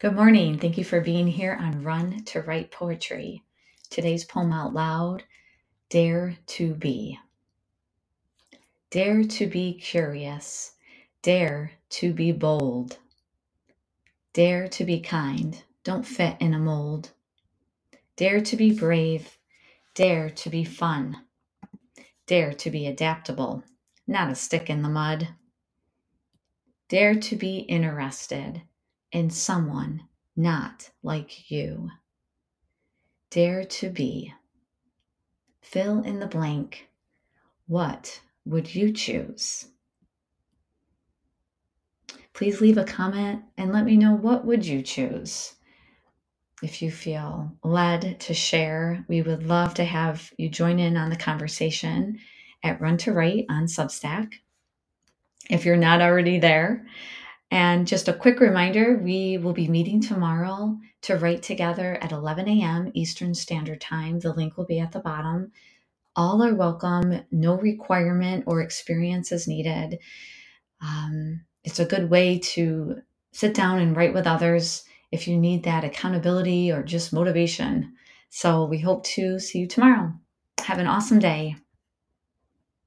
Good morning. Thank you for being here on Run to Write Poetry. Today's poem out loud Dare to Be. Dare to be curious. Dare to be bold. Dare to be kind. Don't fit in a mold. Dare to be brave. Dare to be fun. Dare to be adaptable. Not a stick in the mud. Dare to be interested in someone not like you. Dare to be. Fill in the blank. What would you choose? Please leave a comment and let me know what would you choose. If you feel led to share, we would love to have you join in on the conversation at Run to Write on Substack. If you're not already there, and just a quick reminder we will be meeting tomorrow to write together at 11 a.m. Eastern Standard Time. The link will be at the bottom. All are welcome, no requirement or experience is needed. Um, it's a good way to sit down and write with others if you need that accountability or just motivation. So we hope to see you tomorrow. Have an awesome day.